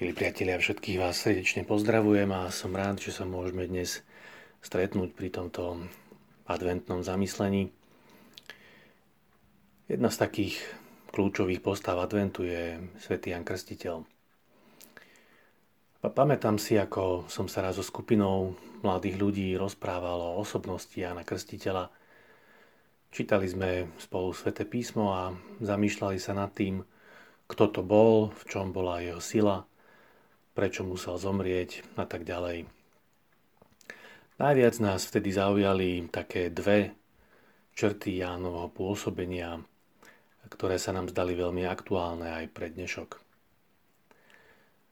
Milí priatelia, všetkých vás srdečne pozdravujem a som rád, že sa môžeme dnes stretnúť pri tomto adventnom zamyslení. Jedna z takých kľúčových postav adventu je svätý Jan Krstiteľ. Pamätám si, ako som sa raz so skupinou mladých ľudí rozprával o osobnosti Jana Krstiteľa. Čítali sme spolu sväté písmo a zamýšľali sa nad tým, kto to bol, v čom bola jeho sila – prečo musel zomrieť a tak ďalej. Najviac nás vtedy zaujali také dve črty Jánovho pôsobenia, ktoré sa nám zdali veľmi aktuálne aj pre dnešok.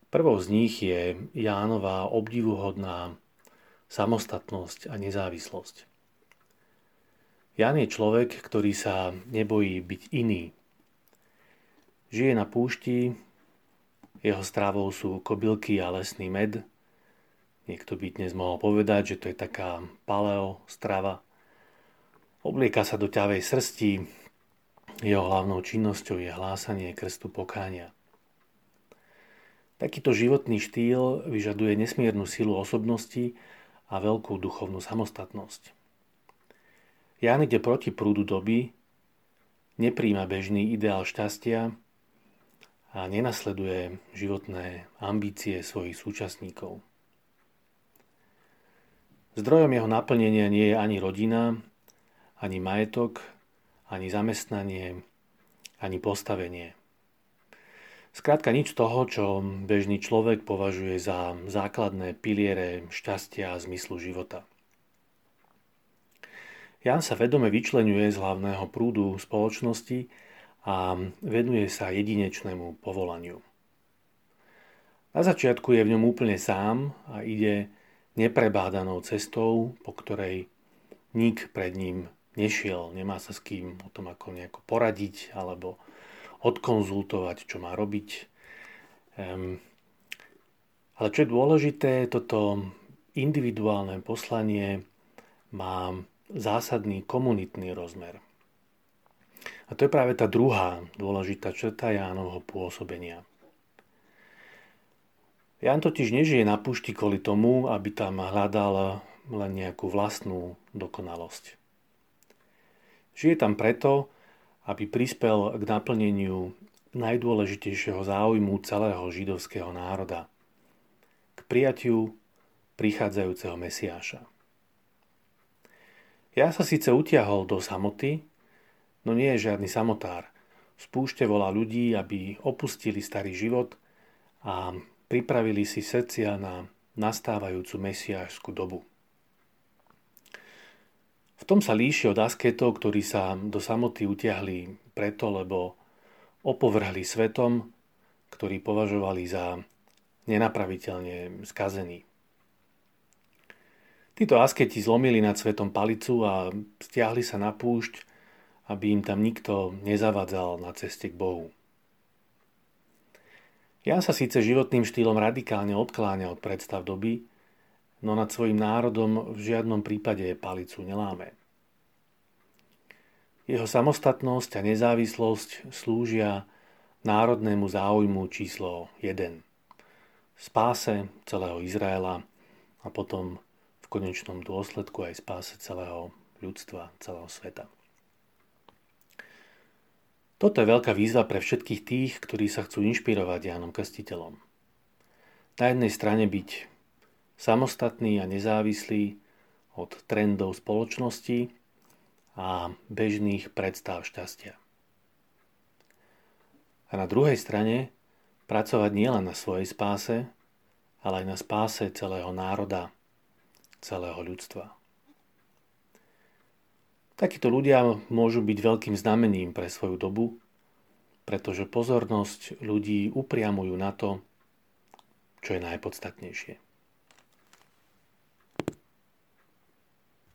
Prvou z nich je Jánova obdivuhodná samostatnosť a nezávislosť. Ján je človek, ktorý sa nebojí byť iný. Žije na púšti, jeho strávou sú kobylky a lesný med. Niekto by dnes mohol povedať, že to je taká paleo strava. Oblieka sa do ťavej srsti. Jeho hlavnou činnosťou je hlásanie krstu pokánia. Takýto životný štýl vyžaduje nesmiernu silu osobnosti a veľkú duchovnú samostatnosť. Ján ide proti prúdu doby, nepríjma bežný ideál šťastia, a nenasleduje životné ambície svojich súčasníkov. Zdrojom jeho naplnenia nie je ani rodina, ani majetok, ani zamestnanie, ani postavenie. Skrátka nič toho, čo bežný človek považuje za základné piliere šťastia a zmyslu života. Jan sa vedome vyčlenuje z hlavného prúdu spoločnosti a venuje sa jedinečnému povolaniu. Na začiatku je v ňom úplne sám a ide neprebádanou cestou, po ktorej nik pred ním nešiel, nemá sa s kým o tom ako nejako poradiť alebo odkonzultovať, čo má robiť. Um, ale čo je dôležité, toto individuálne poslanie má zásadný komunitný rozmer. A to je práve tá druhá dôležitá črta Jánovho pôsobenia. Ján totiž nežije na púšti kvôli tomu, aby tam hľadal len nejakú vlastnú dokonalosť. Žije tam preto, aby prispel k naplneniu najdôležitejšieho záujmu celého židovského národa, k prijatiu prichádzajúceho Mesiáša. Ja sa síce utiahol do samoty, no nie je žiadny samotár. Z púšte volá ľudí, aby opustili starý život a pripravili si srdcia na nastávajúcu mesiášskú dobu. V tom sa líši od asketov, ktorí sa do samoty utiahli preto, lebo opovrhli svetom, ktorý považovali za nenapraviteľne skazený. Títo asketi zlomili nad svetom palicu a stiahli sa na púšť, aby im tam nikto nezavadzal na ceste k Bohu. Ja sa síce životným štýlom radikálne odkláňa od predstav doby, no nad svojim národom v žiadnom prípade palicu neláme. Jeho samostatnosť a nezávislosť slúžia národnému záujmu číslo 1. Spáse celého Izraela a potom v konečnom dôsledku aj spáse celého ľudstva, celého sveta. Toto je veľká výzva pre všetkých tých, ktorí sa chcú inšpirovať Jánom Krstiteľom. Na jednej strane byť samostatný a nezávislý od trendov spoločnosti a bežných predstav šťastia. A na druhej strane pracovať nielen na svojej spáse, ale aj na spáse celého národa, celého ľudstva. Takíto ľudia môžu byť veľkým znamením pre svoju dobu, pretože pozornosť ľudí upriamujú na to, čo je najpodstatnejšie.